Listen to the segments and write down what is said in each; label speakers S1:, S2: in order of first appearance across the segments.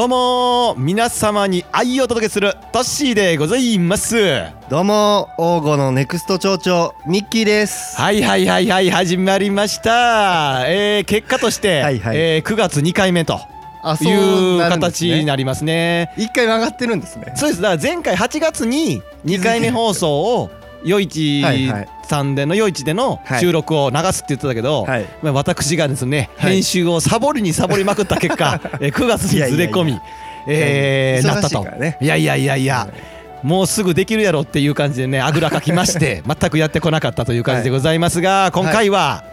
S1: どうもー皆様に愛をお届けするトッシーでございます。
S2: どうも王語のネクスト町長ミッキーです。
S1: はいはいはいはい始まりました。えー、結果として、
S2: はいはい。
S1: えー、9月2回目と
S2: あ
S1: いう
S2: なるんです
S1: 形に
S2: ね
S1: なりますね。
S2: 一回曲がってるんですね。
S1: そうです。だから前回8月に2回目放送を夜市
S2: はいはい
S1: さんでの夜市での収録を流すって言ってたけど、
S2: はい。
S1: まあ、私がですね、
S2: はい。
S1: 編集をサボりにサボりまくった結果 えー9月にずれ込み
S2: いや
S1: えーなったと。
S2: い
S1: やいやいやいや、もうすぐできるやろっていう感じでねあぐらかきまして全くやってこなかったという感じでございますが、今回は、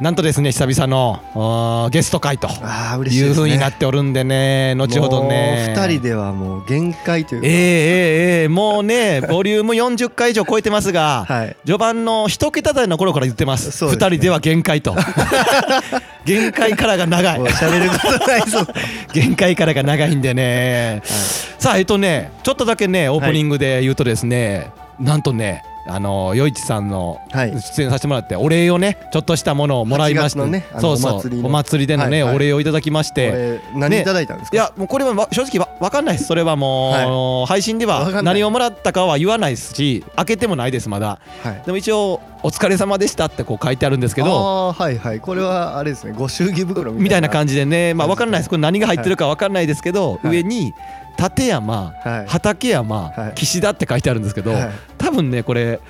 S1: なんとですね久々のゲスト会と
S2: い
S1: いう
S2: ですね。
S1: 風になっておるんでね後ほどね。
S2: 二人ではもう限界というか、
S1: ええええええもうね ボリューム40回以上超えてますが、
S2: はい。
S1: 序盤の一桁台の頃から言ってます。
S2: ね。
S1: 人では限界と。限界からが長い。
S2: 喋ることないそう
S1: 限界からが長いんでね、さあえっとねちょっとだけねオープニングで言うとですね、なんとねあの余市さんの
S2: はい。
S1: 出演させてもらってお礼をねちょっとしたものをもらいまして、
S2: 8月のね
S1: そうそう
S2: お祭り
S1: でのね、お礼をいただきまして、
S2: 何いただいたんですか、
S1: いやもうこれはわ正直わ分かんないです。それはもう、配信では何をもらったかは言わないですし開けてもないですまだ。
S2: はい。
S1: でも一応「お疲れ様でした」ってこう書いてあるんですけど
S2: はいはい。これはあれですねご祝儀袋
S1: みたいな。感
S2: じ
S1: じでねまあ分かんないです。これ何が入ってるか分かんないですけど、
S2: はい。
S1: 上に立山、
S2: はい。
S1: 畠山、
S2: はい。
S1: 岸田って書いてあるんですけど、
S2: はい。
S1: 多分ねこれ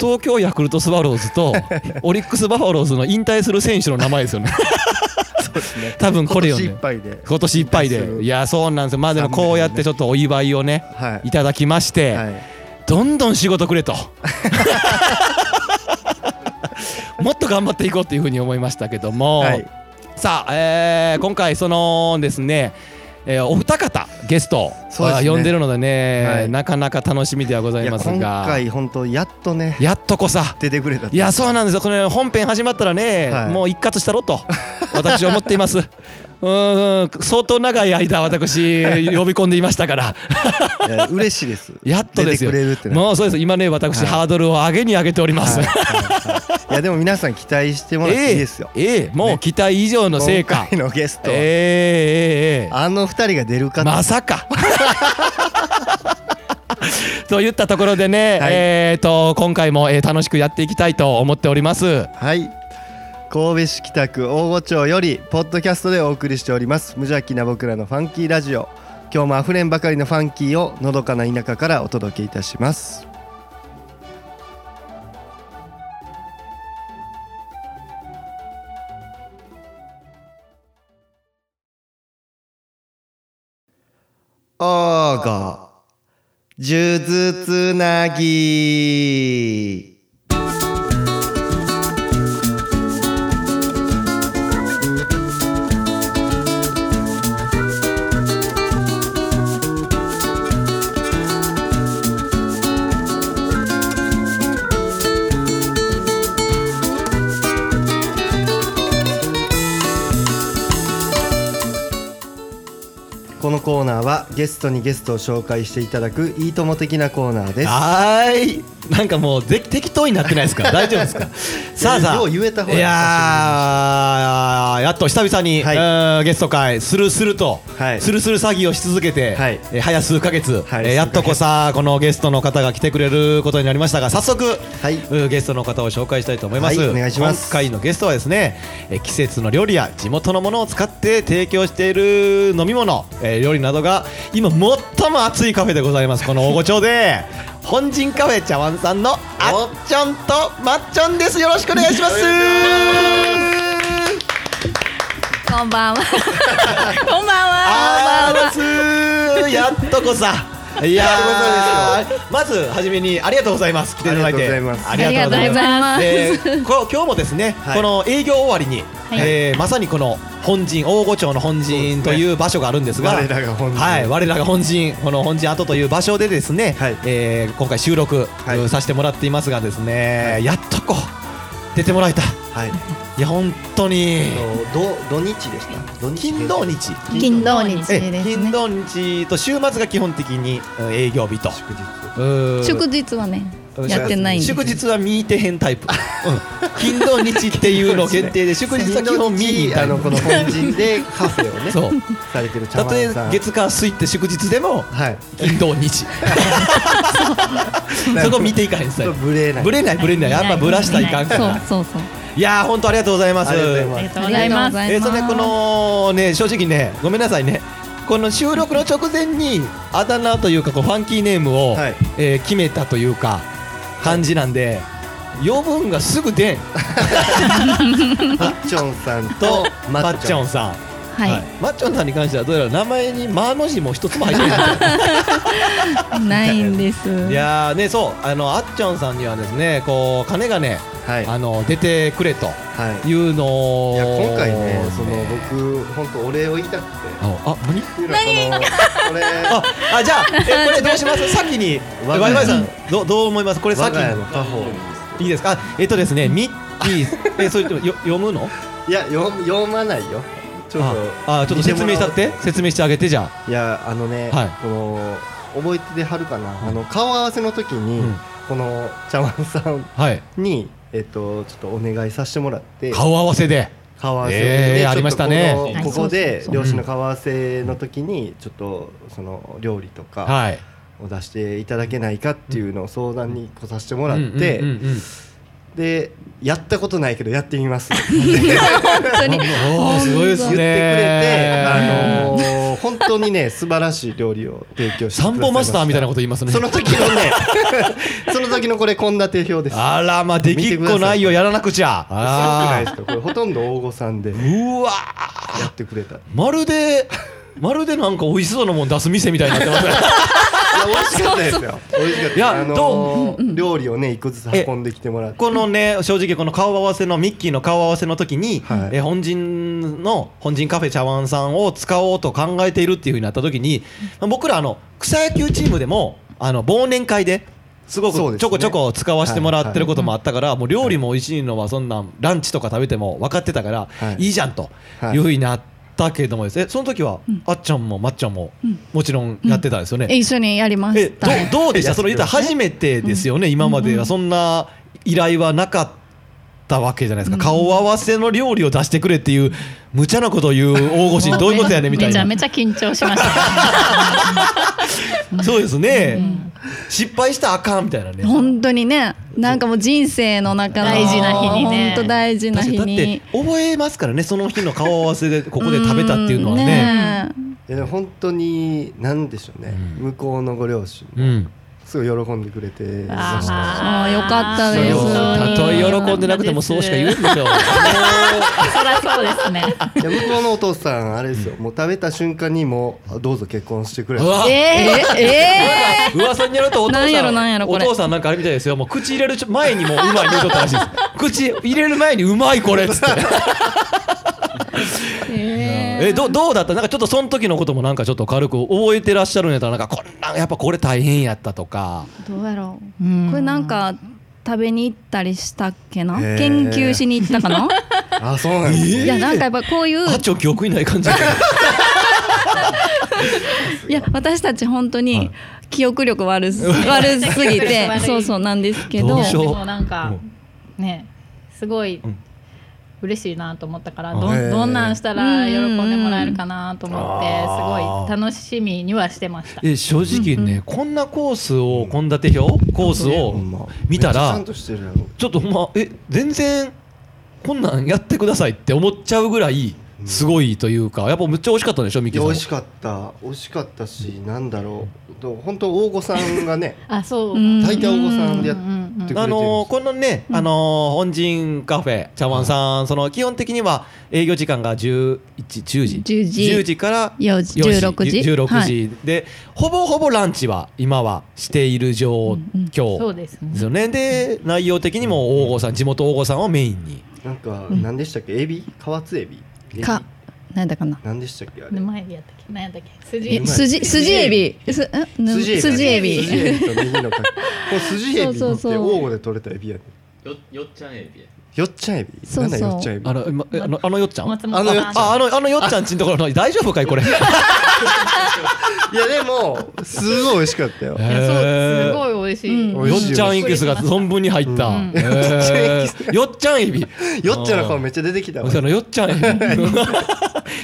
S1: 東京ヤクルトスワローズと オリックスバファローズの引退する選手の名前ですよね。
S2: そうですね。
S1: 多分これよね。
S2: 今年いっぱいで。
S1: 今年いっぱいで。
S2: 引退する
S1: いやそうなんですよ。まあでもこうやってちょっとお祝いをね
S2: はい。
S1: いただきまして、
S2: はい。
S1: どんどん仕事くれと もっと頑張っていこうっていうふうに思いましたけども、
S2: はい。
S1: さあ、えー今回そのですね、えーお二方ゲストを、
S2: そうですね。
S1: 呼んでるのでね、
S2: はい。
S1: なかなか楽しみではございますが。
S2: 回本当やっとね
S1: やっとこさ。
S2: 出てくれた
S1: いやそうなんですよ。これ本編始まったらね、
S2: はい。
S1: もう一括したろと私は思っています。うーん相当長い間私呼び込んでいましたから。
S2: 嬉しいです。
S1: やっとですよ。
S2: 出てくれるってね
S1: もうそうです今ね私、
S2: はい。
S1: ハードルを上げに上げております、
S2: はい。はい。はいいやでも皆さん期待してもらっていいですよ。
S1: ええ。ええもう期待以上の成果、
S2: 今回のゲスト。は
S1: ええええええ。
S2: あの二人が出るかと。
S1: まさか。といったところでね、
S2: はい。
S1: えー、と今回も、えー楽しくやっていきたいと思っております。
S2: はい神戸市北区大御町よりポッドキャストでお送りしております。無邪気な僕らのファンキーラジオ。今日もあふれんばかりのファンキーをのどかな田舎からお届けいたします。オーゴ数珠つなぎ。はゲストにゲストを紹介していただくいいとも的なコーナーです。
S1: はーい。なんかもうぜ適当になってないですか？大丈夫ですか？さあさあ。
S2: よう言えた方が
S1: いやーやっと久々に、
S2: はい。
S1: えーゲスト会するすると、
S2: はい。
S1: するする詐欺をし続けて、
S2: はい。
S1: えー早数ヶ月、
S2: はい
S1: えーやっとこさこのゲストの方が来てくれることになりましたが早速、
S2: はい。
S1: ゲストの方を紹介したいと思います、
S2: はいお願いします。
S1: 今回のゲストはですね、えー季節の料理や地元のものを使って提供している飲み物、えー料理などが今最も熱いカフェでございます。この大御町で本陣カフェ茶碗さんのあっちょんとまっちょんですよろしくお願いします
S3: こんばんは。こんばん
S1: あ
S3: は。
S1: ーですやっとこさいやー まずはじめにありがとうございます。来ていただいて。
S2: ありがとうございます。
S1: 今日もですね、
S2: はい。
S1: この営業終わりに、
S3: はい。
S1: えーまさにこの本陣大御町の本陣という場所があるんですが
S2: 我らが本陣。
S1: はい我らが本陣この本陣跡という場所でですね、
S2: はい。
S1: えー今回収録、
S2: はい。
S1: させてもらっていますがですね、
S2: はい。
S1: やっとこう出てもらえた
S2: はい。
S1: いや本当に。
S2: ど土日でした？土日
S1: 金土日。
S3: 金土日です
S1: え
S3: ね
S1: 金土日と週末が基本的にうん営業日と。
S2: 祝日。
S3: 祝日はねやってないんです
S1: 祝日は見てへんタイプ、うん、金土日っていうの限定で祝日は基本見に
S2: あのこの本陣でカフェをね
S1: そう。
S2: されてる茶
S1: たとえ月火水って祝日でも
S2: はい。
S1: 金土日。そこ見ていかへんスタイル
S2: ブレない。
S1: ブレないブレない。やっぱブラしたらいかんか
S3: そう
S1: ら
S3: そうそう。
S1: いやー本当ありがとうございます。
S2: ありがとうございます。
S4: ありがとうございます。
S1: えーそれでこのね正直ねごめんなさいね。この収録の直前にあだ名というかこうファンキーネームを、
S2: はい。
S1: えー決めたというか感じなんで余分がすぐ出ん。
S2: マッチョンさん
S1: と
S2: と
S1: マッチョン。
S2: ン
S1: さん、
S3: はい、
S1: マッチョンさんに関してはどうやら名前に「マ」の字も一つも入ってない。
S3: ないんです。
S1: いやーねそう。あのあっちょんさんにはですねこう金がね、
S2: はい。
S1: あの出てくれと
S2: はい。
S1: いうのを。
S2: いや今回ねその僕本当お礼を言いたくて。
S1: ああ何？
S2: っていうのはこのこれ。
S1: ああじゃあえこれどうします？先に。ワイワイさんどどう思います？これ
S2: 我
S1: 先
S2: が家の家宝
S1: いいですか？あえっとですねミッキー。えそれともよ読むの？
S2: いや読読まないよちょっと
S1: ああちょっと説明したって？説明してあげてじゃ
S2: いやあのね、
S1: はい。
S2: この覚えてはるかな、あの顔合わせの時に、
S1: うん。
S2: この茶碗さん
S1: あはい。
S2: にえっとちょっとお願いさせてもらって。
S1: 顔合わせで。
S2: 顔合わせ
S1: えー
S2: でちょっと
S1: ありましたね。
S2: こここで漁師の顔合わせの時にちょっとその料理とか
S1: はい。
S2: を出していただけないかっていうのを相談に来させてもらっ
S1: うん
S2: て
S1: うんうんうん
S2: でやったことないけどやってみます。っ て
S3: 本当に。
S1: おーすごいですね。
S2: 言ってくれてあのー本当にね素晴らしい料理を提供して
S1: 散歩マスターみたいなこと言いますね。
S2: その時のね その時のこれ献立表です。
S1: あらまあできっこないよやらなくちゃ。
S2: すごくない
S1: あ
S2: ですかこれほとんど大御さんで
S1: うわ
S2: ってくれた。い
S1: まるでまるでなんか美味しそうなもん出す店みたいになってますね。
S2: や美味しかったですよ。美味しかった
S1: いや
S2: あのー料理をね一個ずつ運んできてもらって。
S1: このね正直この顔合わせのミッキーの顔合わせの時に、
S2: はい。
S1: え本陣の本陣カフェ茶碗さんを使おうと考えているっていうふうになった時に、まあ僕らあの草野球チームでもあの忘年会ですごくちょこちょこ使わせてもらってることもあったから、もう料理も美味しいのはそんなんランチとか食べても分かってたから、
S2: はい。
S1: い、いじゃんと
S2: はい
S1: いうふうになったけどもです。ねその時は、あっちゃんもまっちゃんももちろんやってたんですよね？
S3: 一緒にやりました。ね
S1: どうでした？その言ったら初めてですよね、今までは。そんな依頼はなかったわけじゃないですか、顔合わせの料理を出してくれっていう無茶なことを言う大御神どういうことやねんみたいな。
S4: めちゃめちゃ緊張しました。
S1: そうですね、失敗したらあかんみたいなね。
S3: 本当にね。なんかもう人生の中の
S4: 大事な日にね。
S3: 本当大事な日
S1: 確かに。だって
S3: に
S1: 覚えますからねその日の顔合わせでここで食べたっていうのは
S3: うん。
S1: ね
S2: いや本当に何でしょうね、
S1: うん。
S2: 向こうのご両親
S1: うん
S2: すごい喜んでくれて。
S3: あーよかったです。
S1: たとえ喜んでなくてもそうしか言うんでしょう。
S4: そりゃそうですね。
S2: いや向こうのお父さんあれですよ。もう食べた瞬間にもどうぞ結婚してくれ
S3: えー、え
S1: 噂によるとお父さん
S3: なんやろなんやろこれ。
S1: お父さんなんかあれみたいですよ。もう口入れる前にもううまい言うとったらしいです。口入れる前にうまいこれっつって。
S3: ー、え
S1: えどどうだった？なんかちょっとその時のこともなんかちょっと軽く覚えてらっしゃるんやったらなんかこんなんやっぱこれ大変やったとか。
S3: ー、どうやろう。
S4: うん。
S3: これなんか食べに行ったりしたっけな研究しに行ったかな？
S2: あそうなんですね。
S3: いやなんかやっぱこういう
S1: あっちょ記憶にない感じ。
S3: いや私たち本当
S1: はい。
S3: に記憶力悪す 悪すぎて。そうそうなんですけど。
S1: どうしよう。
S4: でもなんかねすごい
S1: うん
S4: 嬉しいなと思ったから
S1: うん
S4: どどんなんしたら喜んでもらえるかなと思ってすごい楽しみにはしてました。
S1: え正直ね、こんなコースを献立表コースを見たら
S2: ち
S1: ょっとほんまえ全然こんなんやってくださいって思っちゃうぐらいすごいというかやっぱめっちゃ美味しかったでしょミキさん
S2: 美味しかった。美味しかったしなんだろう。と本当大御さんがね
S4: あそう。
S3: うん
S2: 大体大御さんでやっ
S4: うんうんうん
S2: てくれて
S1: あのーこのね、あのー本陣カフェ茶碗さん、その基本的には営業時間が11 10時
S3: ？10時。
S1: 10時から
S3: 4時。
S1: 4
S3: 16時。
S1: 16
S3: はい。
S1: 時で、ほぼほぼランチは今はしている状況、
S4: そうですね。
S1: ですよね。で内容的にも大御さん地元大御さんをメインに。
S2: なんか
S3: うん
S2: 何でしたっけ？エビ？河津エビ？
S3: かなんだかな。
S2: 何でしたっけあれ？
S4: で前でやったっけ？何やったっけ？筋
S2: え
S3: 筋筋エビ。す
S2: 筋エビ。
S3: 筋エビ。
S2: 筋エビと右のかこの筋エビって
S3: そうそうそう。
S2: 王吾で取れたエビやね
S5: よよっちゃんエビ
S2: よっちゃんエビ？
S3: そうそう。
S2: なんだよっちゃんエビ。
S1: あの今えあのあのよっちゃん？
S4: 松
S2: あのよっちゃん。
S1: ああのあのよっちゃんちんところの大丈夫かいこれ？
S2: いやでもすごい美味しかったよ。
S4: いやそうすごい美味しい、
S3: うん。
S1: よっちゃんインクスが存分に入った、
S2: うん。
S1: えー。よっちゃんエビ。
S2: よっちゃんの顔めっちゃ出てきたわ。
S1: そのよっちゃんエビ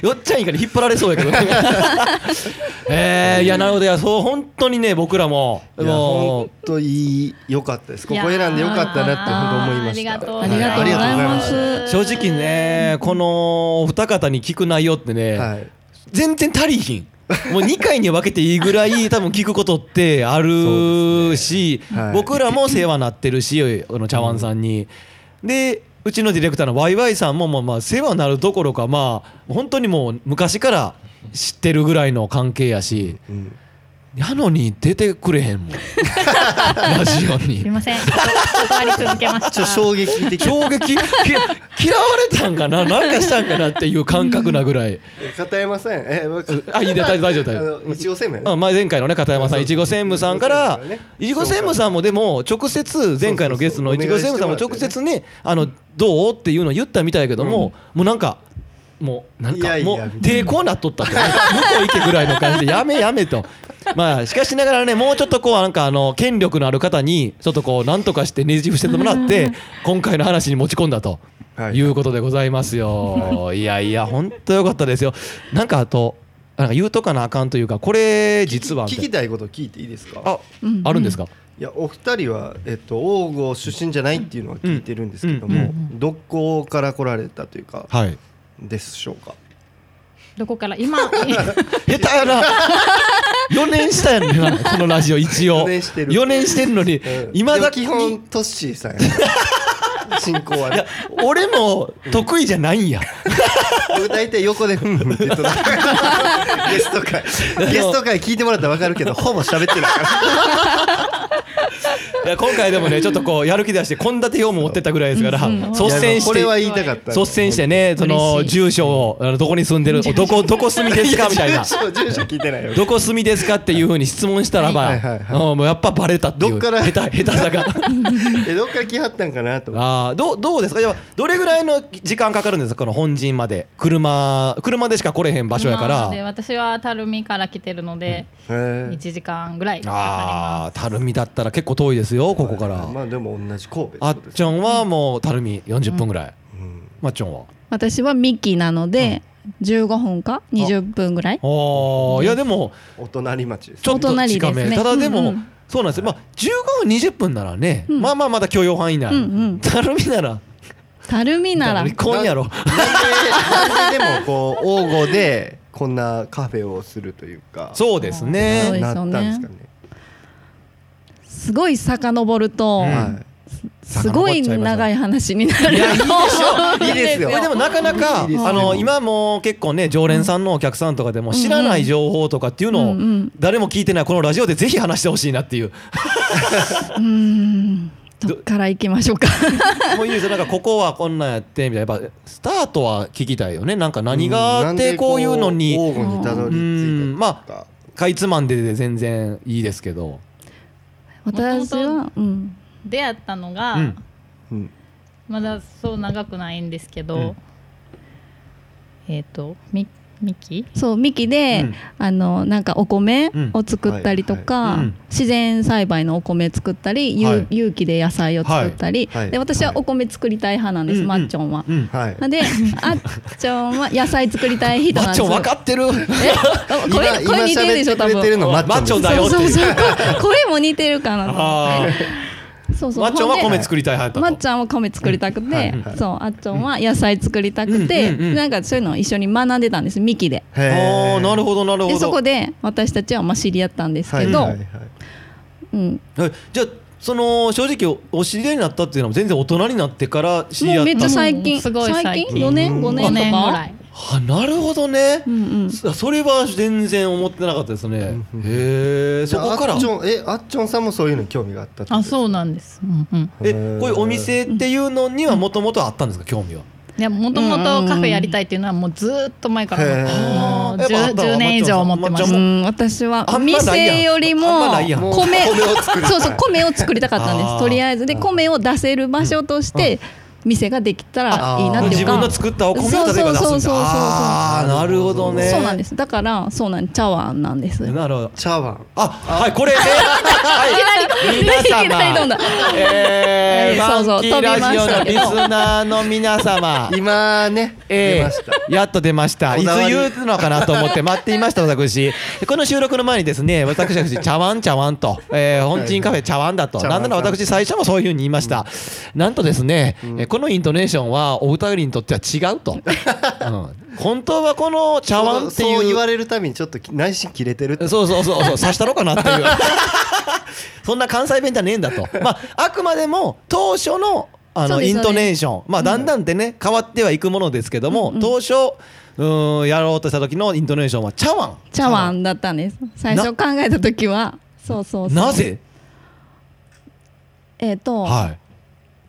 S1: よっちゃん以下に引っ張られそうやけど。えー、いやなるほど。いやそう本当にね僕らもも
S2: 本当いい良かったです。ここ選んで良かったなって本当思いました。
S4: ありがとう。
S2: ありがとうございます。
S1: う正直ねこのお二方に聞く内容ってね、
S2: はい。
S1: 全然足りひん。もう2回に分けていいぐらい 多分聞くことってあるし、
S2: はい。
S1: 僕らも世話なってるしあの茶碗さんに。でうちのディレクターのワイワイさんもまあまあ世話なるどころかまあ本当にもう昔から知ってるぐらいの関係やし
S2: うん。
S1: やのに出てくれへんもん。ラジオ
S4: すい
S1: に。
S4: ません。断り続けました。
S2: ちょっと衝撃的。
S1: 衝撃？き嫌われたんかな？なんかしたんかなっていう感覚なぐらい。
S2: 片山さん。え
S1: あいいね大丈夫大丈夫。
S2: いちご製麺
S1: あ前前回のね片山さんいちご専務さんから
S2: ね。
S1: いちご専務さんもでも直接前回のゲストのいちご専務さんも直接ねあのどう？っていうのを言ったみたいやけどももうなんかもうなんかもう抵抗なっとったと向こう行けぐらいの感じでやめやめと まあしかしながらねもうちょっとこうなんかあの権力のある方にちょっとこうなんとかしてねじ伏せてもらって 今回の話に持ち込んだと
S2: はい
S1: いうことでございますよ。いやいや本当よかったですよ。なんかあとなんか言うとかなあかんというかこれ実は
S2: 聞きたいこと聞いていいですか？
S1: あ
S3: うん
S1: あるんですか？
S2: いやお二人は、えっと、王吾出身じゃないっていうのは聞いてるんですけども、
S1: うんうん
S2: どこから来られたというか
S1: はい。
S2: でしょうか？
S4: どこから？今？
S1: 下手やな。4年したやんなこのラジオ一応。
S2: 四年してる。
S1: 4年してるのに
S2: うん。
S1: 今だ
S2: 基本トッシーさんや 進行はいね
S1: や俺も得意じゃないんや。
S2: 僕大体横で「ふん。ふん」って言っとったゲスト会。ゲスト会聞いてもらったら分かるけど ほぼ喋ってないから。
S1: いや今回でもねちょっとこうやる気出して献立表も持ってったぐらいですから率先して
S2: いやこれは言いたかった
S1: 率先してねその住所をあのどこに住んでるどこどこ住みですかみたいな。
S2: 住所住所聞いてないよ。
S1: どこ住みですかっていうふうに質問したらば、
S2: はいはいはい。
S1: うんもうやっぱバレたっていう
S2: どっから？
S1: 下手下手さが。
S2: えどっから来はったんかなと思って
S1: あーどうどうですか？いやどれぐらいの時間かかるんですか？この本陣まで。車車でしか来れへん場所やから。
S4: で私は垂水から来てるので、
S2: へえ
S4: 1時間ぐらいかか
S1: ああ垂水だったら結構遠いですよここから、
S2: まあでも同じ神戸
S1: あっちゃんはもう垂水40分ぐらい、
S2: うん。
S1: まっちゃんは。
S3: 私はミキなので15分か20分ぐらい。
S1: あーいやでも
S2: お隣町です
S1: ちょっと近め、
S3: お隣ですね。
S1: ただでも、
S3: うんうん
S1: そうなんですよ。まあ15分20分ならね、
S3: うん。
S1: まあまあまだ許容範囲内、
S3: うんうん。
S1: 垂水なら。
S3: 垂水なら。
S1: 離婚やろ
S2: なんでなんででもこう王吾でこんなカフェをするというか。
S1: そうです
S3: そう
S1: ね
S3: です
S2: なったんですかね。
S3: すごい遡ると、
S1: うん。
S2: は
S3: すごい長い話になる。
S1: いやいいでし
S2: いいいですよ。
S1: いやでもなかなかあの今も結構ね常連さんのお客さんとかでも知らない情報とかっていうのを
S3: うんうん
S1: 誰も聞いてないこのラジオでぜひ話してほしいなっていう。
S3: うーん。どっから行きましょうか。
S1: もういいですよ。なんかここはこんなんやってみたいなやっぱスタートは聞きたいよね。なんか
S2: い
S1: 何があってこういうのに
S2: 王吾にたどり着いた。とか
S1: かいつまんでで全然いいですけど。
S3: 私は、うん、
S4: 出会ったのが、
S1: うん。
S2: うん。
S4: まだそう長くないんですけど、
S1: うん。
S4: えっ、とみミキ？
S3: そうミキで、
S1: うん。
S3: あのなんかお米
S1: うん。
S3: を作ったりとか、
S1: はいはい。うん。
S3: 自然栽培のお米作ったり、有
S1: はい。
S3: 有機で野菜を作ったり、
S2: はい。はい
S3: で私はお米作りたい派なんです、
S1: うん
S3: マッチョンは。
S1: うん。
S2: はい。
S3: であっちょんは野菜作りたい人
S1: マッチョ
S3: なんです
S1: ン分かってる。
S3: え？
S2: 今
S3: 声
S2: 今
S3: 声似てるでしょ多分。
S2: 喋ってくれてるのマッチョンです
S1: マッチョンだよって
S3: そうそうそう。声も似てるかなと思って。
S1: あ
S3: そうそう。
S1: まっちゃんは米作りたい派やったと。
S3: まっちゃんは米作りたくて、
S2: はいはい
S3: そうあっちゃんは野菜作りたくて、
S1: うんうんうん
S3: なんかそういうのを一緒に学んでたんですミキで。
S1: ああなる
S2: ほ
S1: ほどなるほど。
S3: でそこで私たちはまあ知り合ったんですけど、
S2: はいはいはい。
S3: うん、
S1: はいじゃあその正直おお知り合いになったっていうのは全然大人になってから知り合った
S3: もうめっちゃ最近、
S4: うんすごい最近。
S3: 4年？5年
S4: 5
S3: と
S4: 年ぐ
S3: から
S4: い
S1: あなるほどね。
S3: う、んうん、
S1: そそれは全然思ってなかったですね、
S2: うん
S1: へえ
S2: じゃあ
S1: そこから？
S2: あっちょんえあっちょんさんもそういうのに興味があった
S4: あそうなんです。うんうん。
S1: えこういうお店っていうのにはもともとあったんですか？興味は、
S4: いやもともとカフェやりたいっていうのはもうずーっと前から。
S2: へー。
S4: もう
S1: やっぱあった
S4: 10, 10年以上思ってまし
S1: まっちゃんも
S3: うん、私は
S1: あんまないやん。
S3: 店よりも米。そうそう米を作りたかったんです。とりあえず。で米を出せる場所として店ができたらいいなっていうか。
S1: 自分の作ったお米を例えば出すんだ。
S3: そうそうそうそうそう。
S1: ああなるほどね。
S3: そうなんです。だからそうなん茶碗なんです。
S1: なるほど。
S2: 茶碗。
S1: あはいこれね。はい。皆
S3: いきなり飛ん
S1: 様。
S3: だ
S1: えー、
S3: そうそう
S1: ファンキーラジオのリス
S3: 飛
S1: ナーの皆様。
S2: 今ね出
S1: え
S2: ました。
S1: ー、やっと出ました。いつ言うのかなと思って待っていました私。この収録の前にですね私たち茶碗茶碗と、えー、本鎮カフェ茶碗だと、なんなら私最初もそういうふうに言いました、なんとですね、えーこのイントネーションはお二人にとっては違うと、うん、本当はこの茶碗っていう。
S2: そう言われるたびにちょっと内心切れてるって。
S1: そうそうそうそう刺したろかなっていう。そんな関西弁じゃねえんだと。まああくまでも当初のあのイントネーション。まあだんだんってね変わってはいくものですけども、
S3: うんうん。
S1: 当初うーんやろうとした時のイントネーションは茶碗。
S3: 茶碗だったんです。最初考えた時はそうそうそう。
S1: なぜ？
S3: えっ、と、
S1: はい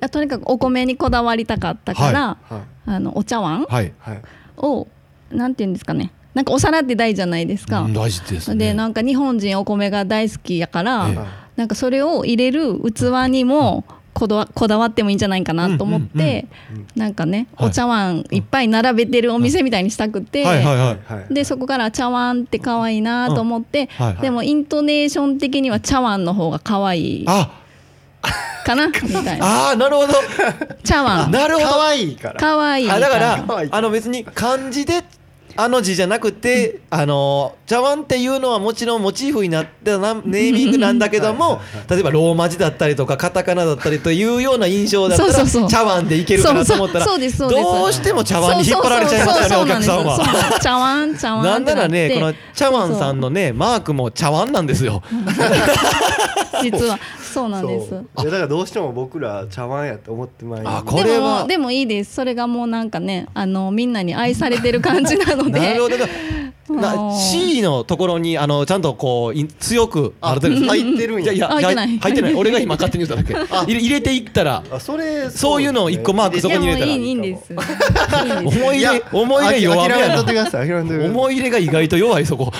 S3: とにかくお米にこだわりたかったから、
S2: はい。
S3: あのお茶碗をなんて言うんですかね。なんかお皿って大じゃないですか、
S1: うん大事ですね。
S3: でなんか日本人お米が大好きやから、
S1: ええ。
S3: なんかそれを入れる器にもこだわってもいいんじゃないかなと思って、なんかね、
S1: はい。
S3: お茶碗いっぱい並べてるお店みたいにしたくて、でそこから茶碗って可愛いなと思って、でもイントネーション的には茶碗の方が可愛い。
S1: あ
S3: かな？みたいな。
S1: あーなるほど。
S3: 茶碗。
S1: なるほど。
S2: 可愛いから。
S3: 可愛い
S1: あだからあの別に漢字であの字じゃなくて、あの茶碗っていうのはもちろんモチーフになったなネーミングなんだけども例えばローマ字だったりとかカタカナだったりというような印象だったら
S3: そうそうそう。
S1: 茶碗でいけるかなと思ったらどうしても茶碗に引っ張られちゃいますよね
S3: そう
S1: お客さんは。
S3: 茶碗茶碗。
S1: なんならねこの茶碗さんのねマークも茶碗なんですよ。
S3: 実はそうなんです。
S2: いやだからどうしても僕ら茶碗やって思ってまいり。
S1: あこれ
S3: で
S1: は
S3: もでもいいです。それがもうなんかねあのみんなに愛されてる感じなので。
S1: なるほど。な C のところにあのちゃんとこうい強くあ
S2: 入ってるんや。
S1: いやいや
S3: あ入ってない。
S1: 入ってない。俺が今勝手に言っただけ。入れ入れていったら
S2: あそれ
S1: そういうのを一個マークそこに入れたら。
S3: いやもういいいいんです。
S1: 思い入れ思い入れ弱めやな思い入れが意外と弱いそこ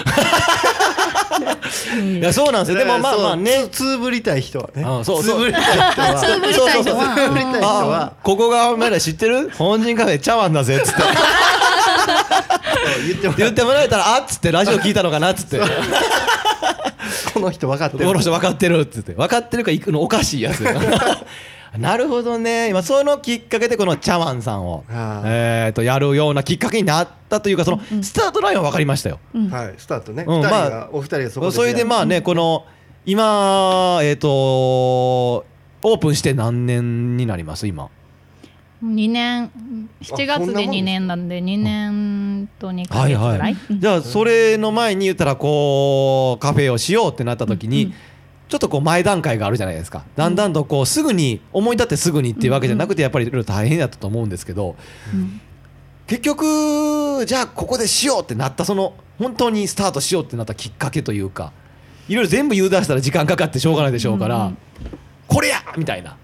S1: いやそうなんですよ。でもまあまあね。
S2: そうつつぶりたい人はね。
S1: うんそうそう。
S2: つぶりたい人は。
S3: つぶりたい人は。
S2: つぶりたい人
S1: あ
S2: は
S1: ここがお前ら知ってる？本人カフェ茶碗だぜっつって。
S2: 言ってもら
S1: えたらあっつってラジオ聞いたのかなっつって。
S2: この人分かってる。
S1: この人分かってるっつって。分かってるから行くのおかしいやつなるほどね。今そのきっかけでこの茶碗さんを
S2: あー。
S1: えーとやるようなきっかけになったというかそのスタートラインは分かりましたよ。
S2: はい。スタートね。
S1: うん
S2: 二人
S1: ま
S2: がお二人がそこで
S1: それでまあねこの今えっとオープンして何年になります今
S4: ？2年。7月で
S2: そんなもんです
S4: 2年なんで2年と2ヶ月ぐらい、
S1: じゃあそれの前に言ったらこうカフェをしようってなった時に、ちょっとこう前段階があるじゃないですか。だんだんとこうすぐに思い立ってすぐにっていうわけじゃなくてやっぱりいろいろ大変だったと思うんですけど、結局じゃあここでしようってなったその本当にスタートしようってなったきっかけというかいろいろ全部言う出したら時間かかってしょうがないでしょうから、これやみたいな。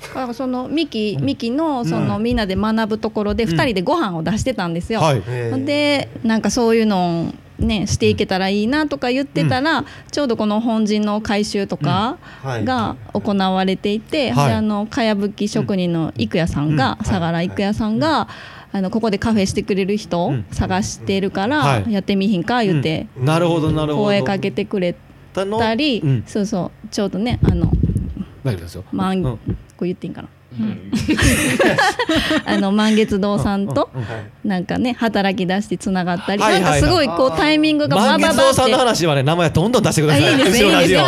S3: だからそのミキミキのそのみんなで学ぶところで2人でご飯を出してたんですよ。でなんかそういうのをねしていけたらいいなとか言ってたら、ちょうどこの本陣の改修とか
S2: はい。
S3: が行われていて、
S1: はい。
S3: であのかやぶき職人の郁也さんが、
S1: うん。
S3: 相良郁也さんが、あのここでカフェしてくれる人探してるから、
S1: はい。
S3: やってみひんか言って
S1: うん。なるほどなるほど。
S3: 声かけてくれ
S1: た
S3: り、
S1: うん。
S3: そうそうちょうどねあの
S1: 大丈夫ですよ。
S3: まあ、
S1: うん。
S3: こう言っていいんかなあの満月堂さんとなんかね働き出してつながったり、なんかすごいこうタイミングがバ
S1: 満
S3: ババって。
S1: 月堂さんの話はね名前どんどん出してください。
S3: あいいです
S1: うちのラジオ
S3: いい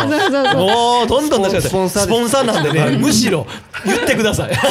S1: もうどんどん出してください。
S2: スポンサー
S1: なんでねむしろ言ってください。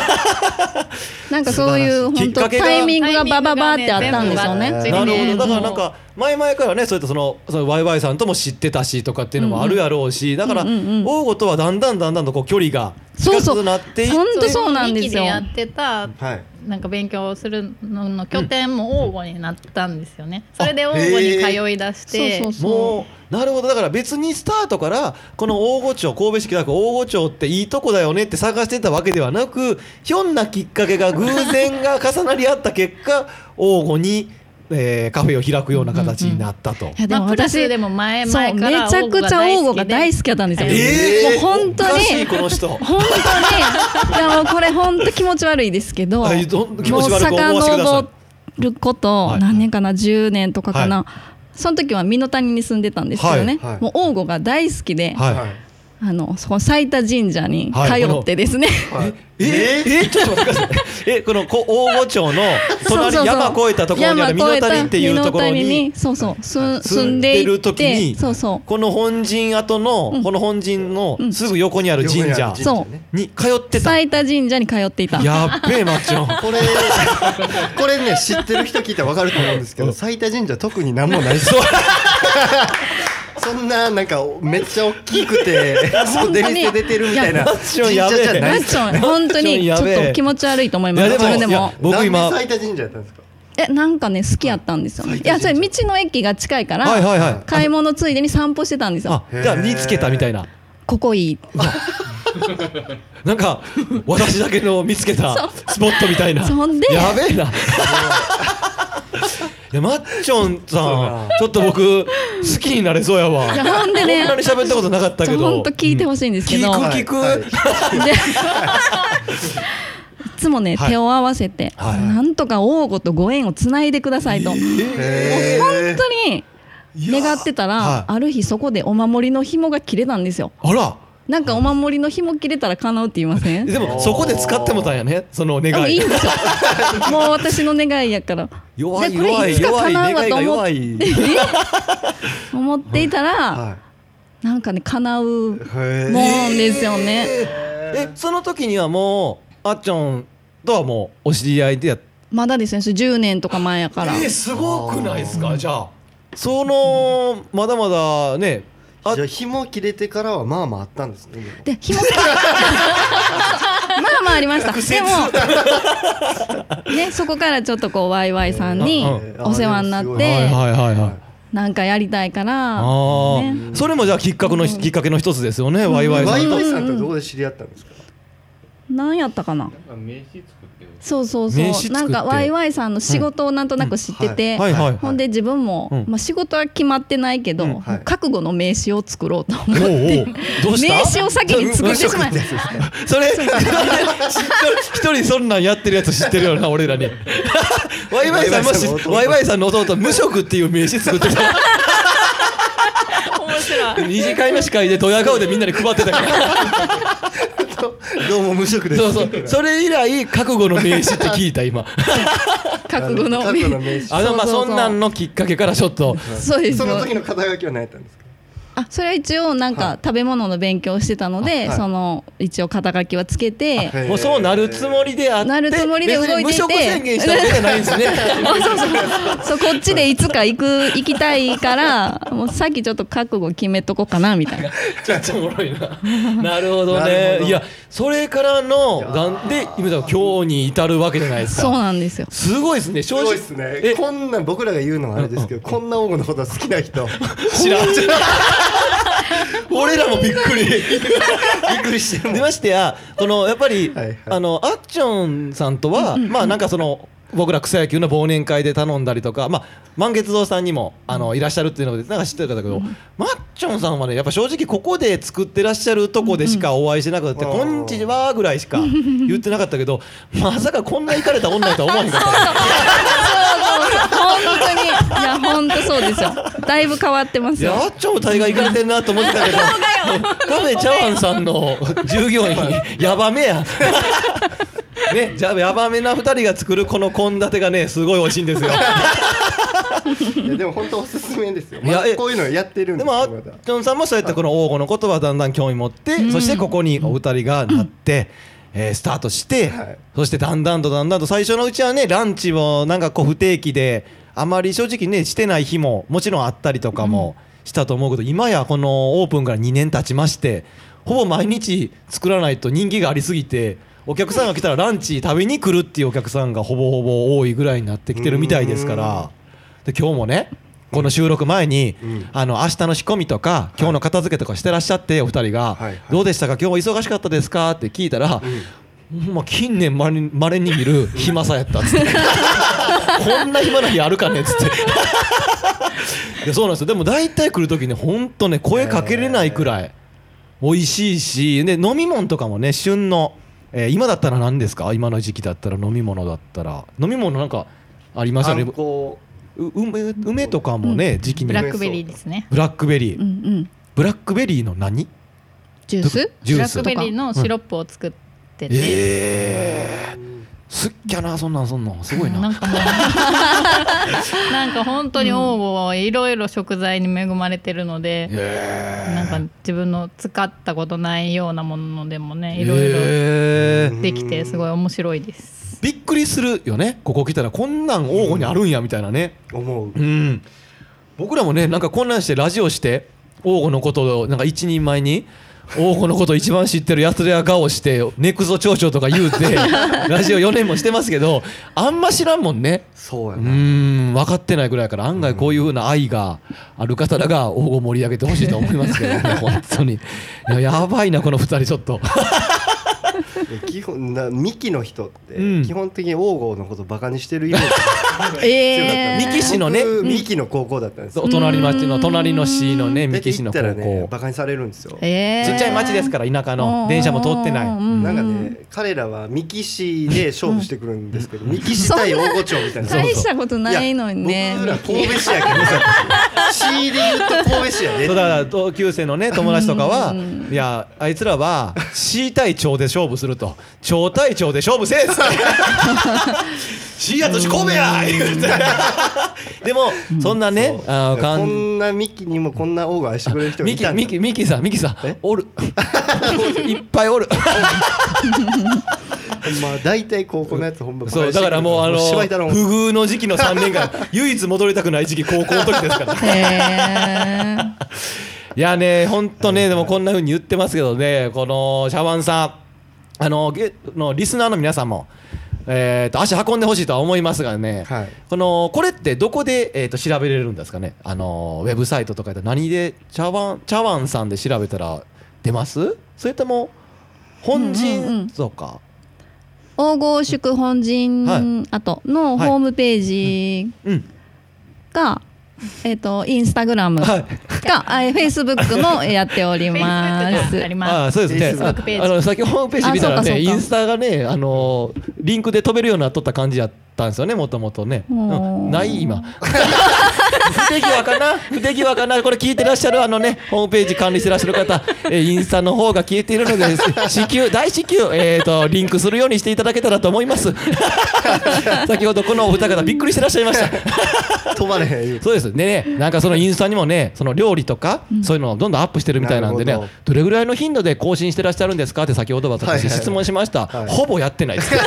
S3: なんかそういう本当タイミングがバババってあったんでしょう
S2: ね。
S1: なるほど。だから
S3: もうん
S1: なか前々からねそういったそのそのワイワイさんとも知ってたしとかっていうのもあるやろうしだから
S3: うんうんうん。
S1: 王吾とはだんだんだんだんとこう距離が近
S3: そうそう。
S1: くなっていって
S3: 本当そうなんですよ。
S4: 二期やってた
S2: はい。
S4: なんか勉強するのの拠点も応募になったんですよね。それで応募に通い出して、
S3: そうそう
S1: もうなるほど。だから別にスタートからこの大御町神戸市北区大御町っていいとこだよねって探してたわけではなくひょんなきっかけが偶然が重なり合った結果王吾に、えーカフェを開くような形になったと。
S3: いやでも
S4: まあ、プラ
S3: 私
S4: スでも前
S3: そう
S4: 々から
S3: めちゃくちゃ王吾が大好きだったんですよ。
S1: えー
S3: もう本当に
S1: この人。
S3: 本当にいやもうこれ本当気持ち悪いですけど、
S1: はいどん気持
S3: もう
S1: ち悪く思わせてください
S3: 遡ること
S1: はい
S3: 何年かな10年とかかな、
S1: は
S3: その時は美濃谷に住んでたんですけどね、
S2: はいはい
S3: もう王吾が大好きで、
S1: はい。
S3: あのそこ最多神社に
S1: はい
S3: 通ってですね、
S2: はい。
S1: え？え？ちょっと待ってください。えこのこ大御町の隣
S3: そうそうそう。
S1: 山越えたところにある美濃谷っていうところに
S3: そうそうす
S1: 住ん
S3: でい
S1: でる時に
S3: そうそう。
S1: この本陣跡の、
S3: うん。
S1: この本陣の
S3: うん。
S1: すぐ横にある神社
S2: 横にある神社ね
S1: に通ってた。
S3: 最多神社に通っていた。
S1: やっべえマッチョン。
S2: これこれね知ってる人聞いたら分かると思うんですけど最多神社特に何もないですそんななんかめっちゃ大きくて 出店出てるみたいな。
S1: マッチョンやべえ
S2: 神社じゃない。です
S3: マッチョン。本当にちょっと気持ち悪いと思います。
S1: でも僕今
S2: なんで最多神社やったんですか？
S3: えなんかね好きやったんですよね。い。やそれ道の駅が近いから、
S1: はいはいはい。
S3: 買い物ついでに散歩してたんですよ。
S1: あじゃあ見つけたみたいな。
S3: ここいい。
S1: なんか私だけの見つけたスポットみたいな。
S3: そんで
S1: やべえな。いやマッチョンさんちょっつ僕好きになれそうやわ。
S3: いやほんでね。
S1: こんなに喋ったことなかったけど。
S3: 本当聞いてほしいんですけど、
S1: 聞く聞く。
S2: はい。はい
S3: でいつもね、
S1: はい。
S3: 手を合わせて、
S1: はい。
S3: なんとか王吾とご縁をつないでくださいと、
S2: へー。
S3: 本当に願ってたら、
S1: はい。
S3: ある日そこでお守りの紐が切れたんですよ。
S1: あら。
S3: なんかお守りの紐切れたら叶うって言いません？
S1: でもそこで使ってもたんやね。その願い。
S3: あいいんですよ。もう私の願いやから。
S1: 弱い弱い弱い願いが
S3: と思っ
S1: 弱い。
S3: 思っていたら、
S2: は
S3: なんかね叶うもんですよね、
S1: えその時にはもうあっちゃんとはもうお知り合いでやっ
S3: まだですね。それ10年とか前やから、
S1: えすごくないですか？じゃあそのまだまだねあ
S2: じゃあ紐切れてからはまあまああったんですね
S3: で紐 まあまあありました。でもねそこからちょっとこうワイワイさんに
S1: うん。
S3: お世話になっ
S2: うん。
S1: はい
S3: て
S1: はい。はいはい
S3: なんかやりたいからね。
S1: それもじゃあきっかけのきっかけの一つですよね、ワイワイさんと。
S2: ワイワイさんとどこで知り合ったんですか？
S3: 何やったかな？
S5: 名刺作ってる。
S3: そうそう
S1: 名刺作って。
S3: そうなんかワイワイさんの仕事をなんとなく知ってて、
S1: はいはい
S3: ほんで自分も、
S1: うん。
S3: まあ、仕事は決まってないけど、
S1: うん。
S2: はい。
S3: 覚悟の名刺を作ろうと思
S1: おうお
S3: って
S1: う。どうした？
S3: 名刺を先に作ってしまい
S1: それ一人そんなんやってるやつ知ってるよな俺らに。ワイワイさんもし
S2: ワイワイさんの弟
S1: 無職っていう名刺作ってた
S3: 面白い。
S1: 二次会の司会でドヤ顔でみんなに配ってたから。
S2: どうも無職です。
S1: そうそう。それ以来覚悟の名刺って聞いた今。
S3: 覚悟の
S2: 覚悟の名刺。
S1: あのまあ
S3: そうそうそう。
S1: そんなんのきっかけからちょっと。
S3: そうですよ。
S2: その時の肩書きは何やったんですか？
S3: あそれは一応なんか食べ物の勉強をしてたので、
S2: はい。
S3: その一応肩書きはつけて、
S1: もうそうなるつもりであって
S3: なるつもりで動いてて。
S1: 別に無職宣言したわけじゃないんですね。
S3: そうこっちでいつか行く行きたいからもうさっきちょっと覚悟決めとこうかなみたいな。
S1: ちょっとおもろいな。なるほど
S2: なるほど。
S1: ねいやそれからのがんで今だ今日に至るわけじゃないです
S3: そう
S1: か。
S3: なんですよ
S1: すごいですね。
S2: す
S1: 正直
S2: ごいですね
S1: え？
S2: こんなん僕らが言うのはあれですけどこんな王吾のこと好きな人
S1: 知らん。俺らもびっくり。
S2: びっくりしてる
S1: でましてやこのやっぱり
S2: はいはい
S1: あのあっちょんさんとはまあなんかその。僕ら草野球の忘年会で頼んだりとか、まあ、満月堂さんにもあのいらっしゃるっていうのでなんか知ってるんだけど、マッチョンさんはねやっぱ正直ここで作ってらっしゃるとこでしかお会いしてなくて「
S2: うん。
S1: こんにちは」ぐらいしか 言ってなかったけどまさかこんな行かれた女やとは思わへんかった
S3: 本当に。いや本当そうですよ。だいぶ変わってますよ。
S1: いやあっちょんも大概行かれてんなと思ってたけどカフェチャワンさんの従業員 やばめやねじゃあヤバめな二人が作るこの献立がねすごい美味しいんですよ。
S2: いやでも本当おすすめですよ。まあこういうのやってるんでよ
S1: ですもあっちょんさんもそうやってこの王吾の言葉だんだん興味持って、そしてここにお二人がなって、えースタートして、
S2: はい。
S1: そしてだんだんとだんだんと最初のうちはねランチもなんかこう不定期であまり正直ねしてない日ももちろんあったりとかもしたと思うけど、今やこのオープンから2年経ちましてほぼ毎日作らないと人気がありすぎてお客さんが来たらランチ食べに来るっていうお客さんがほぼほぼ多いぐらいになってきてるみたいですから。で今日もねこの収録前に、
S2: うん。
S1: あの明日の仕込みとか今日の片付けとかしてらっしゃってお二人が、どうでしたか？今日忙しかったですか？って聞いたら、ま近年まれにまれに見る暇さやったっつって。こんな暇な日あるかねっつって。でそうなんですよ。でも大体来る時ねほんとね声かけれないくらい美味しいしで飲み物とかもね旬の、えー今だったら何ですか？今の時期だったら飲み物だったら。飲み物なんかありますよね？梅梅とかもね、時期に。
S4: ブラックベリーですね。
S1: ブラックベリー、
S3: うんうん。
S1: ブラックベリーの何？
S3: ジュース？
S1: ジュース。
S4: ブラックベリーのシロップを作ってて、
S1: ええすっきゃなそんなんそんなんすごいな、
S4: なんかもう。なんか本当に王吾はいろいろ食材に恵まれてるので、
S1: え。
S4: なんか自分の使ったことないようなものでもねいろいろ
S1: え。
S4: できてすごい面白いです。
S1: びっくりするよね。ここ来たらこんなん王吾にあるんやみたいなね。
S2: 思う。
S1: うん。僕らもねなんかこんなんしてラジオして王吾のことをなんか一人前に王吾のことを一番知ってるやつら顔してネクゾ町長とか言うて ラジオ4年もしてますけどあんま知らんもんね。
S2: そうやな。
S1: ん分かってないぐらいから案外こういうふうな愛がある方らが王吾を盛り上げてほしいと思いますけどね 本当に。やばいなこの2人ちょっと
S2: 基本なミキの人って
S1: うん。
S2: 基本的に王郷のことバカにしてるイメージ。
S3: えー。
S1: ミキ氏のね。
S2: 僕ミキの高校だったんですよ。
S1: お隣町の隣の市のね三
S2: で
S1: 木市の高
S2: 行ったらね
S1: 校
S2: バカにされるんですよ。
S3: えー。
S1: ちっちゃい町ですから田舎の。電車も通ってない。
S3: うん。
S2: なんかね彼らは三木市で勝負してくるんですけど三木市対大御町みたいな。
S3: 大したことないのにね。
S2: 僕ら神戸市やけどさ市で言うと神戸市やね。
S1: そうだから同級生のね友達とかはいやあいつらは市対町で勝負すると。町対町で勝負せえっつって。市やとし神戸や！言うて でもそんなねあのかん
S2: んなミキにもこんな王が愛してくれる人が
S1: ミ
S2: いたんだ。
S1: キミキミキさんミキさん。
S2: え？
S1: おる。いっぱいおる
S2: ま大体高校のやつほんま
S1: そうだからもうあの不遇の時期の3年間 唯一戻りたくない時期高校の時ですから。いやね、本当ね、でもこんな風に言ってますけどね、このシャワンさん、あのゲのリスナーの皆さんも、えー、と足運んでほしいとは思いますがね、
S2: はい。
S1: このこれってどこで、えー、と調べれるんですかね、あのウェブサイトとかで。何でチャワンチャワンさんで調べたら出ます？それとも本
S3: うんうんう
S1: 陣
S3: ん
S1: とか、
S3: 黄金宿本
S1: はい。
S3: 陣跡のホームページ
S1: うん、
S3: が、えっ、とインスタグラム
S1: はい。
S3: フェイスブックもやっておりま
S4: Facebook
S3: す。
S4: があります。
S1: ああそうですね。あの先ホームページ見たらねインスタがねあのリンクで飛べるようになっとった感じやったんですよねもともとね、ない今 不手際かな？不手際かな？これ聞いてらっしゃるあのねホームページ管理してらっしゃる方、えーインスタの方が消えているので至急大至急えっ、とリンクするようにしていただけたらと思います。先ほどこのお二方びっくりしてらっしゃいました。
S2: 飛ばれへん
S1: そうです。でねなんかそのインスタにもねその料理とか、そういうのをどんどんアップしてるみたいなんでね
S2: ど。
S1: どれぐらいの頻度で更新してらっしゃるんですか？って先ほど私
S2: はいはい
S1: 質問しました、
S2: はい。
S1: ほぼやってないです。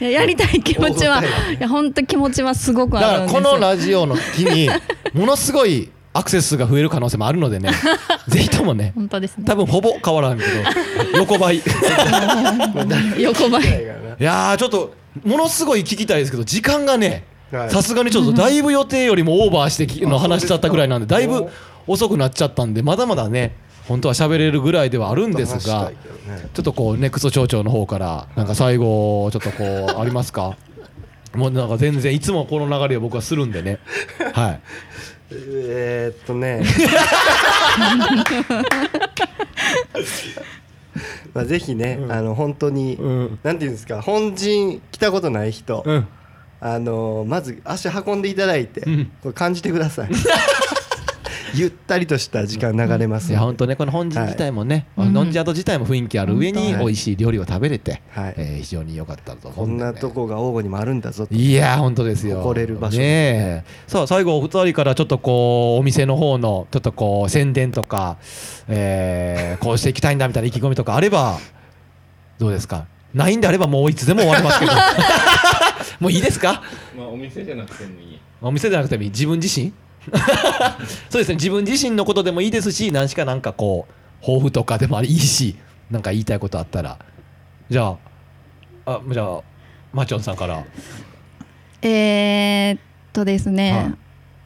S3: いややりたい気持ちはいや本当気持ちはすごく
S1: だから
S3: あるんです
S1: このラジオの日にものすごいアクセス数が増える可能性もあるのでね ぜひともね
S4: 本当ですね。
S1: 多分ほぼ変わらんけど 横ばい。い
S3: 横ばい。
S2: ない
S1: やーちょっとものすごい聞きたいですけど時間がね
S2: はい。
S1: さすがにちょっとだいぶ予定よりもオーバーしてきの話しちゃったぐらいなんでだいぶ遅くなっちゃったんでまだまだね本当は喋れるぐらいではあるんですがちょっとこうネクスト町長の方からなんか最後ちょっとこうありますか？もうなんか全然いつもこの流れを僕はするんでね。はい。
S2: えーっとね。まあぜひね、あの本当に、
S1: うん。
S2: なんていうんですか本陣来たことない人、
S1: うん。
S2: あのまず足運んでいただいて、
S1: うん。
S2: これ感じてください ゆったりとした時間流れます
S1: いや本当ねこの本陣自体もね、
S3: はい。
S1: ノンジャート自体も雰囲気ある上に美味しい料理を食べれて、
S2: はい。
S1: えー非常に良かったと思
S2: こ
S1: うんんで、ね、
S2: なとこが王吾にもあるんだぞと。
S1: いやー本当ですよ。
S2: 誇れる場所
S1: ね。えさあ最後お二人からちょっとこうお店の方のちょっとこう宣伝とか、えーこうしていきたいんだみたいな意気込みとかあればどうですか？ないんであればもういつでも終わりますけど。もういいですか？
S5: まあお店じゃなくてもいい。
S1: お店じゃなくてもいい。自分自身？そうですね。自分自身のことでもいいですし何しかなんかこう抱負とかでもいいしなんか言いたいことあったら。じゃああじゃあマチョンさんから。
S3: えーっとですね、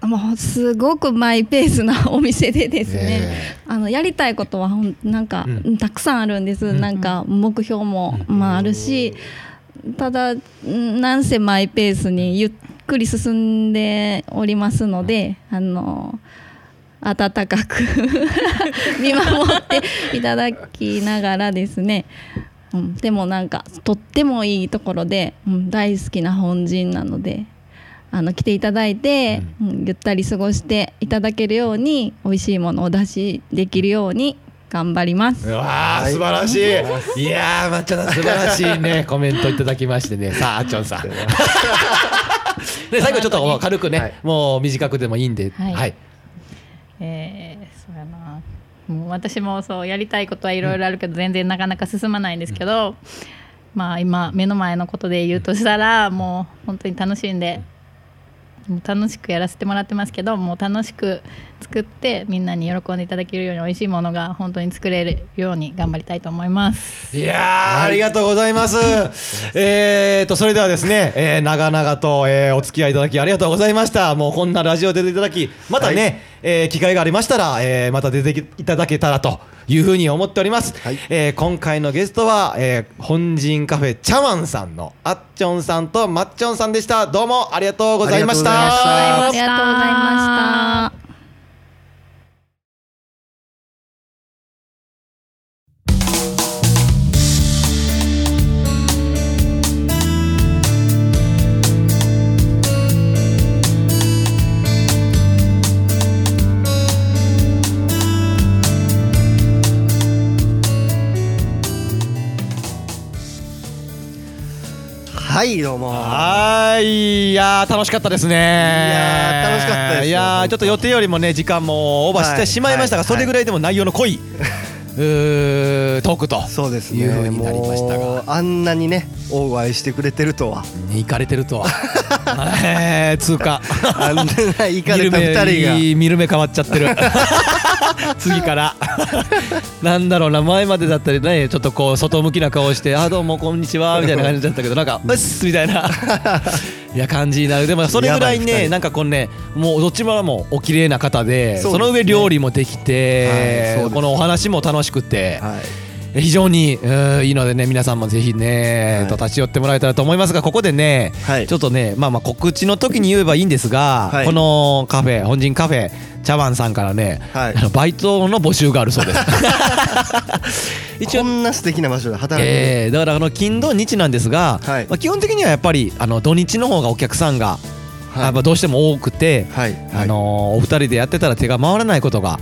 S3: もうすごくマイペースなお店でですね、あのやりたいことはなんか、
S1: うん。
S3: たくさんあるんです、
S1: うん。
S3: なんか目標も、まあ、あるしただんなんせマイペースにゆっくり進んでおりますのであの温かく 見守っていただきながらですね、うん、でもなんかとってもいいところで、うん、大好きな本陣なので。あの来ていただいて、うんゆったり過ごしていただけるように美味しいものをお出しできるように頑張ります。
S1: うわー素晴らしい。いやー抹茶さん素晴らしいね コメントいただきましてね。さああっちょんさん。で最後ちょっと軽くね、
S2: はい。
S1: もう短くでもいいんで。は、
S4: はい。いえー、そうやな。もう私もそうやりたいことはいろいろあるけど、全然なかなか進まないんですけど、まあ今目の前のことで言うとしたらもう本当に楽しんでもう楽しくやらせてもらってますけどもう楽しく作ってみんなに喜んでいただけるように美味しいものが本当に作れるように頑張りたいと思います。
S1: いやー、ありがとうございます。えーと、それではですね、えー長々と、えーお付き合いいただきありがとうございました。もうこんなラジオ出ていただき、またね、
S2: はい
S1: えー機会がありましたら、えーまた出ていただけたらというふうに思っております。
S2: はい
S1: えー今回のゲストは、えー本陣カフェ茶碗さんのあっちょんさんとまっちょんさんでした。どうもありがとうございました。
S2: ありがとうございましたはいどうも。
S1: はーい、いやー楽しかったですね。い
S2: やー楽しかったですよ
S1: いやちょっと予定よりもね時間もオーバーしてしまいましたが、
S2: はい
S1: それぐらいでも内容の濃い、トークと
S2: そうですね
S1: いう風になりましたが。
S2: もうあんなにね王吾愛してくれてるとは。
S1: 行かれてるとは、えー通過。
S2: あんな行かれた二人が。
S1: 目見る目変わっちゃってる 次から。なんだろうな前までだったりねちょっとこう外向きな顔して「あどうもこんにちは」みたいな感じだったけどなんか「うっす」みたいな。いや感じになる。でもそれぐらいねなんかこのねもうどっちももうお綺麗な方で
S2: そ
S1: の上料理もできて、このお話も楽しくて、
S2: はい。
S1: 非常にいいのでね皆さんもぜひね、
S2: はい。
S1: と立ち寄ってもらえたらと思いますがここでね、
S2: はい。
S1: ちょっとねまあまあ告知の時に言えばいいんですが、
S2: はい。
S1: このカフェ本陣カフェ茶碗さんからね、
S2: はい。
S1: バイトの募集があるそうです。一応
S2: こんな素敵な場所で働いてる
S1: えーだからあの金土日なんですが、
S2: はい。
S1: まあ、基本的にはやっぱりあの土日の方がお客さんが、
S2: はい。
S1: やっぱどうしても多くて、
S2: はい。
S1: あのーお二人でやってたら手が回らないことが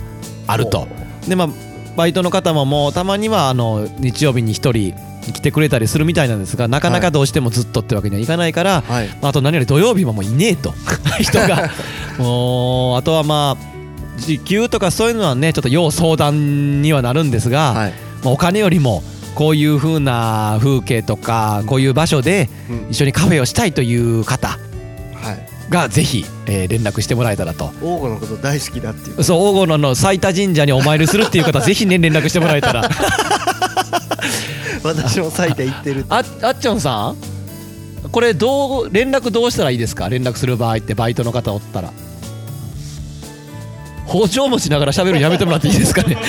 S1: あると。でまあバイトの方ももうたまにはあの日曜日に一人来てくれたりするみたいなんですがなかなかどうしてもずっとってわけにはいかないから、
S2: はい。
S1: あと何より土曜日ももういねえと。人が。もうあとはまあ時給とかそういうのはねちょっと要相談にはなるんですが、
S2: はい。
S1: まあお金よりもこういう風な風景とかこういう場所で
S2: うん。
S1: 一緒にカフェをしたいという方
S2: はい。
S1: がぜひ、えー連絡してもらえたらと。
S2: 王吾のこと大好きだっていう。
S1: そう黄金の最多神社にお参りするっていう方 ぜひね連絡してもらえたら。
S2: 私も最低行ってる
S1: ああっちゃんさん？これどう連絡どうしたらいいですか？連絡する場合ってバイトの方おったら包丁持ちながら喋るのやめてもらっていいですかね？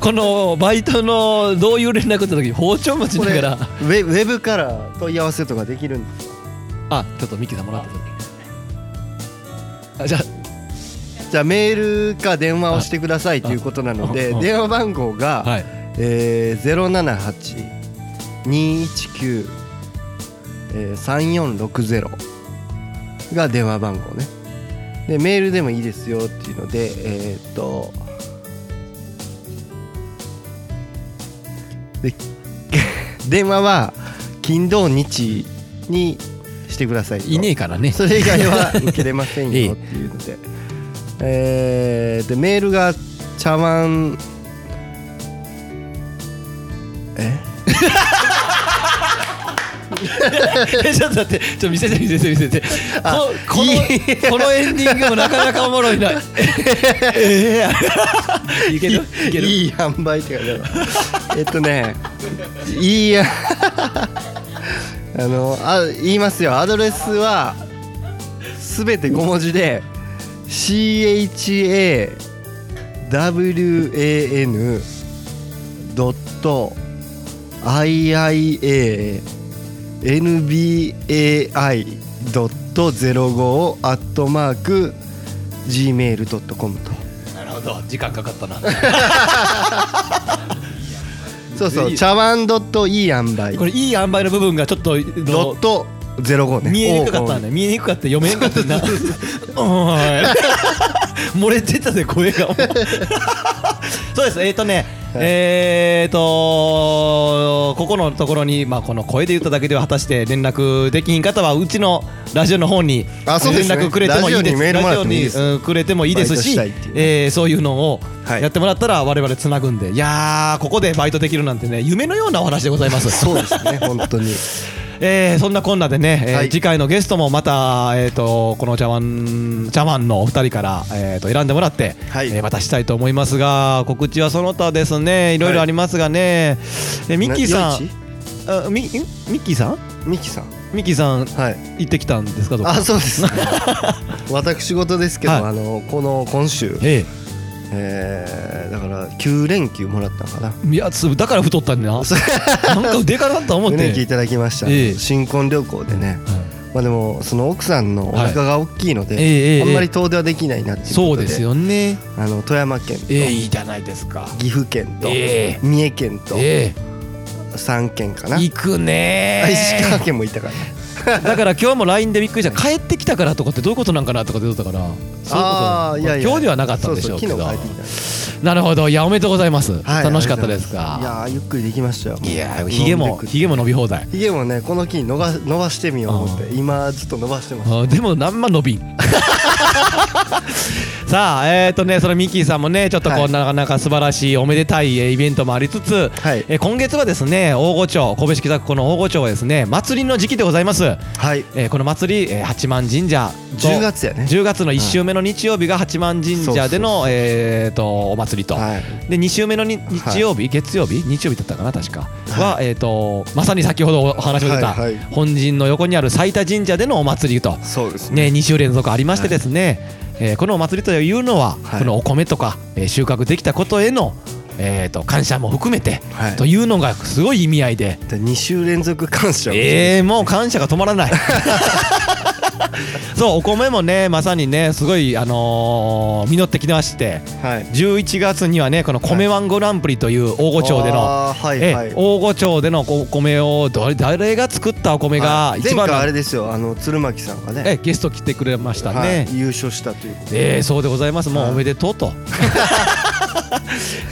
S1: このバイトのどういう連絡って時に包丁持ちながら。
S2: ウェウェブから問い合わせとかできるんです
S1: あちょっとミキさんもらってあじゃあ。
S2: じゃあメールか電話をしてくださいということなので電話番号が、
S1: はい。
S2: えー、078-219、えー、3460が電話番号ねでメールでもいいですよっていうのでえーっとで 電話は金土日にしてくださいと。
S1: いねえからね。
S2: それ以外は受けれませんよっていうので。えーでメールが茶碗え？
S1: えちょっと待って。ちょっと見せて見せて見せて。
S2: あ
S1: ここ
S2: いい。
S1: のこのエンディングもなかなかおもろいな。ええ いける？いける？
S2: いい販売って書いてあるえっとねいいやあのあ言いますよ。アドレスはすべて小文字で CHAWAN ドット IIA NBAI ドット05アットマーク gmail.com と。
S1: なるほど。時間かかったな。
S2: そうそ
S1: いう。い
S2: 茶碗ドットいい塩梅。
S1: これいい塩梅の部分がちょっと
S2: ドット05ね。
S1: 見えにくかったね。見えにくかった。読めんかったな おい。漏れてたで声が。そうです。えっ、ー、とね、
S2: はい
S1: えっ、ー、とここのところに、まあ、この声で言っただけでは果たして連絡できひん方はうちのラジオの方に連絡くれてもいいです。
S2: ラジオに
S1: くれてもいいですしえーそういうのを
S2: はい。
S1: やってもらったら我々つなぐんで。いやーここでバイトできるなんてね夢のようなお話でございます。
S2: そうですね本当に
S1: えーそんなこんなでね、えー
S2: はい。
S1: 次回のゲストもまた、えー、とこの茶碗茶碗のお二人から、えー、と選んでもらって、
S2: はい。
S1: えーまたしたいと思いますが告知はその他ですね。いろいろありますがね、えミッキーさ
S2: なん。よ
S1: あミん？ミッキーさん？
S2: ミキさん。
S1: ミッキーさん
S2: はい。
S1: 行ってきたんですかどっか？
S2: あそうです。ね 私事ですけど、
S1: はい。
S2: あのこの今週、
S1: え
S2: えーだから9連休もらったのかな。
S1: えいやつだから太ったんだな。なんかでかなった思っ
S2: 9
S1: て
S2: 連休いただきました、
S1: ええ。
S2: 新婚旅行でね。
S1: はい。
S2: まあでもその奥さんのお腹が大きいので、
S1: ええええ
S2: あんまり遠出はできないなっていう
S1: そうですよね。
S2: あの富山県と
S1: ええいいじゃないですか。
S2: 岐阜県と
S1: え
S2: 三重県と
S1: え
S2: 3県か
S1: え
S2: な、
S1: 行くね
S2: あ石川県もいたからね
S1: だから今日も LINE でびっくりした。帰ってきたからとかってどういうことなんかなとか出てたから。そういうこと。
S2: あーいやいや。
S1: 今日ではなかったんでしょうけど。
S2: そうそう昨日帰ってき
S1: なるほど。いやおめでとうございます、
S2: たはい
S1: 楽しかったです
S2: いやゆっくりできましたよ
S1: いやーひげもひげも伸び放題。
S2: ひげもねこの木に伸ば伸ばしてみよう思って今ずっと伸ばしてます。
S1: でもなんま伸びん さあえっ、ー、とねそのミッキーさんもねちょっとこう、
S2: はい。
S1: なかなか素晴らしいおめでたいえーイベントもありつつ、
S2: はい。
S1: えー今月はですね大御町神戸市北区この大御町はですね祭りの時期でございます、
S2: はい。
S1: えーこの祭り、えー八幡神社と
S2: 10月やね。
S1: 10月の1週目の日曜日が八幡神社でのえーとお祭りと、
S2: はい。
S1: で2週目のに日曜日、月曜日日曜日だったかな確か。は、えー、とまさに先ほどお話を出た、本陣の横にある斉田神社でのお祭りと、
S2: そうですね。
S1: ね、2週連続ありましてですね、えーこのお祭りというのは、
S2: はい。
S1: このお米とか、えー収穫できたことへの、えー、と感謝も含めて、
S2: はい。
S1: というのがすごい意味合いで。
S2: で2週連続感謝を
S1: えー、もう感謝が止まらない そうお米もねまさにねすごいあのー実ってきてまして
S2: はい。
S1: 11月にはねこの米ワングランプリという大御町での、
S2: はい。
S1: え
S2: はい。
S1: 大御町でのお米を誰が作ったお米が一番な
S2: 回あれですよあの鶴巻さんがね。
S1: えゲスト来てくれましたね、
S2: はい。優勝したということで。
S1: えー、そうでございます。もう
S2: はい
S1: おめでとうと、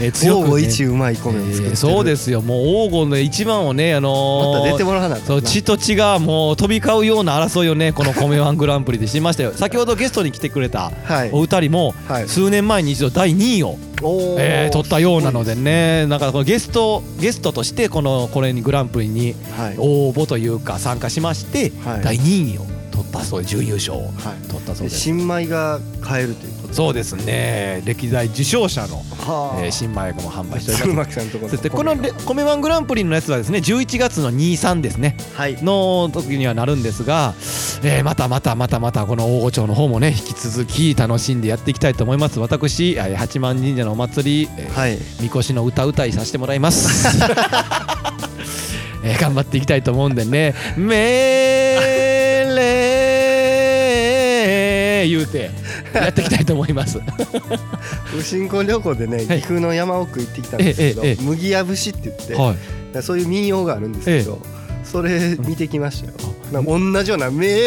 S1: え 強く、ね。
S2: 金一うまい米を作ってる。
S1: えーそうですよ。もう黄金の一番をねあのー
S2: また出てもらわな
S1: そう血と血がもう飛び交うような争いをねこの米ワングランプリでしましたよ。先ほどゲストに来てくれた
S2: はい。
S1: お二人も
S2: はい。
S1: 数年前に一度第2位を、えー取ったようなのでねなんかこのゲストゲストとしてこのこれにグランプリに
S2: はい。
S1: 応募というか参加しまして、
S2: はい。
S1: 第2位を取ったそういう準優勝を
S2: はい。
S1: 取ったそうです。
S2: 新米が買えるという
S1: そうですね。歴代受賞者の、
S2: はあ。
S1: えー新米も販売しており
S2: 鶴
S1: ます。そしてこのレ米ワングランプリのやつはですね11月の23ですね。
S2: はい。
S1: の時にはなるんですが、えーまたまたまたまたこの大御町の方もね引き続き楽しんでやっていきたいと思います。私えー八幡神社のお祭り、えー
S2: はい。
S1: みこしの歌歌いさせてもらいます、えー頑張っていきたいと思うんでね「めれー」言うてやっていきたいと思います。
S2: 新婚旅行でね岐阜の山奥行ってきたんですけど
S1: ええええ
S2: 麦や節って言って
S1: はい。
S2: そういう民謡があるんですけどそれ見てきましたよ。なんか同じような「めー」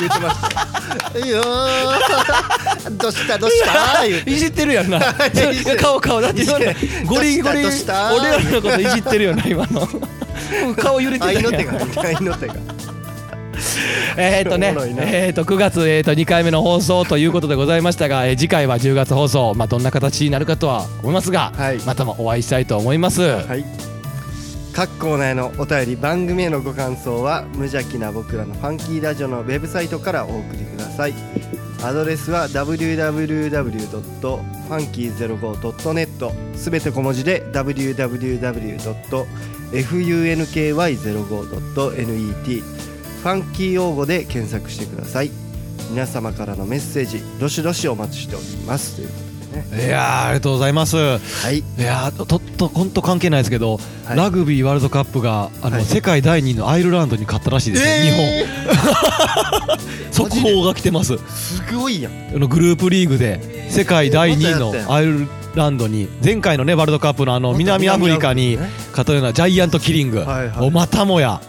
S2: 言ってましたよ。いいよーどうしたどうした？言うて。
S1: いじってるやんな 顔顔だって今ねゴリゴリ俺らのこといじってるよな今の。顔揺れてたやん。
S2: 愛の手が愛の手が
S1: えーっとねえーっと9月えーっと2回目の放送ということでございましたが、えー次回は10月放送まあどんな形になるかとは思いますが、
S2: はい。
S1: またもお会いしたいと思います、
S2: はい。各コーナーへのお便り番組へのご感想は無邪気な僕らのファンキーラジオのウェブサイトからお送りください。アドレスは www.funky05.net すべて小文字で www.funky05.net ファンキー用語で検索してください。皆様からのメッセージどしどしお待ちしております。ということでね。
S1: いやーありがとうございます。
S2: はい。
S1: いやーとっと本当関係ないですけど、
S2: はい。
S1: ラグビーワールドカップがあの、
S2: はい。
S1: 世界第2位のアイルランドに勝ったらしいです。ね、
S2: え
S1: 日本。速報が来てます。
S2: ーすごいやん。
S1: あのグループリーグで世界第2位
S2: またやったやん。
S1: のアイルランドに前回のねワールドカップのあの南アフリカに勝ったようなジャイアントキリング。をまたもや。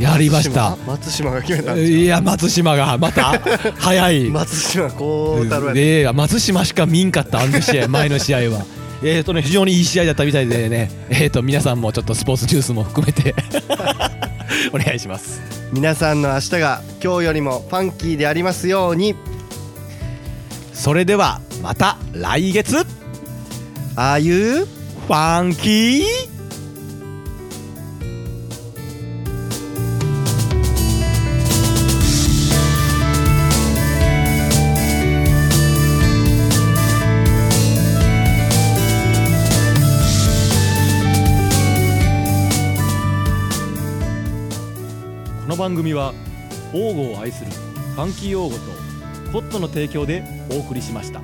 S1: やりました。
S2: 松島が決めた
S1: いや松島がまた 早い。
S2: 松島幸太郎やね
S1: で松島しか見んかったあの試合 前の試合は。えーとね、非常にいい試合だったみたいでね、えー、と皆さんもちょっとスポーツニュースも含めて。お願いします。
S2: 皆さんの明日が今日よりもファンキーでありますように。
S1: それではまた来月フ
S2: ああいう
S1: ァンキーこの番組は王語を愛するファンキー王語とホットの提供でお送りしました。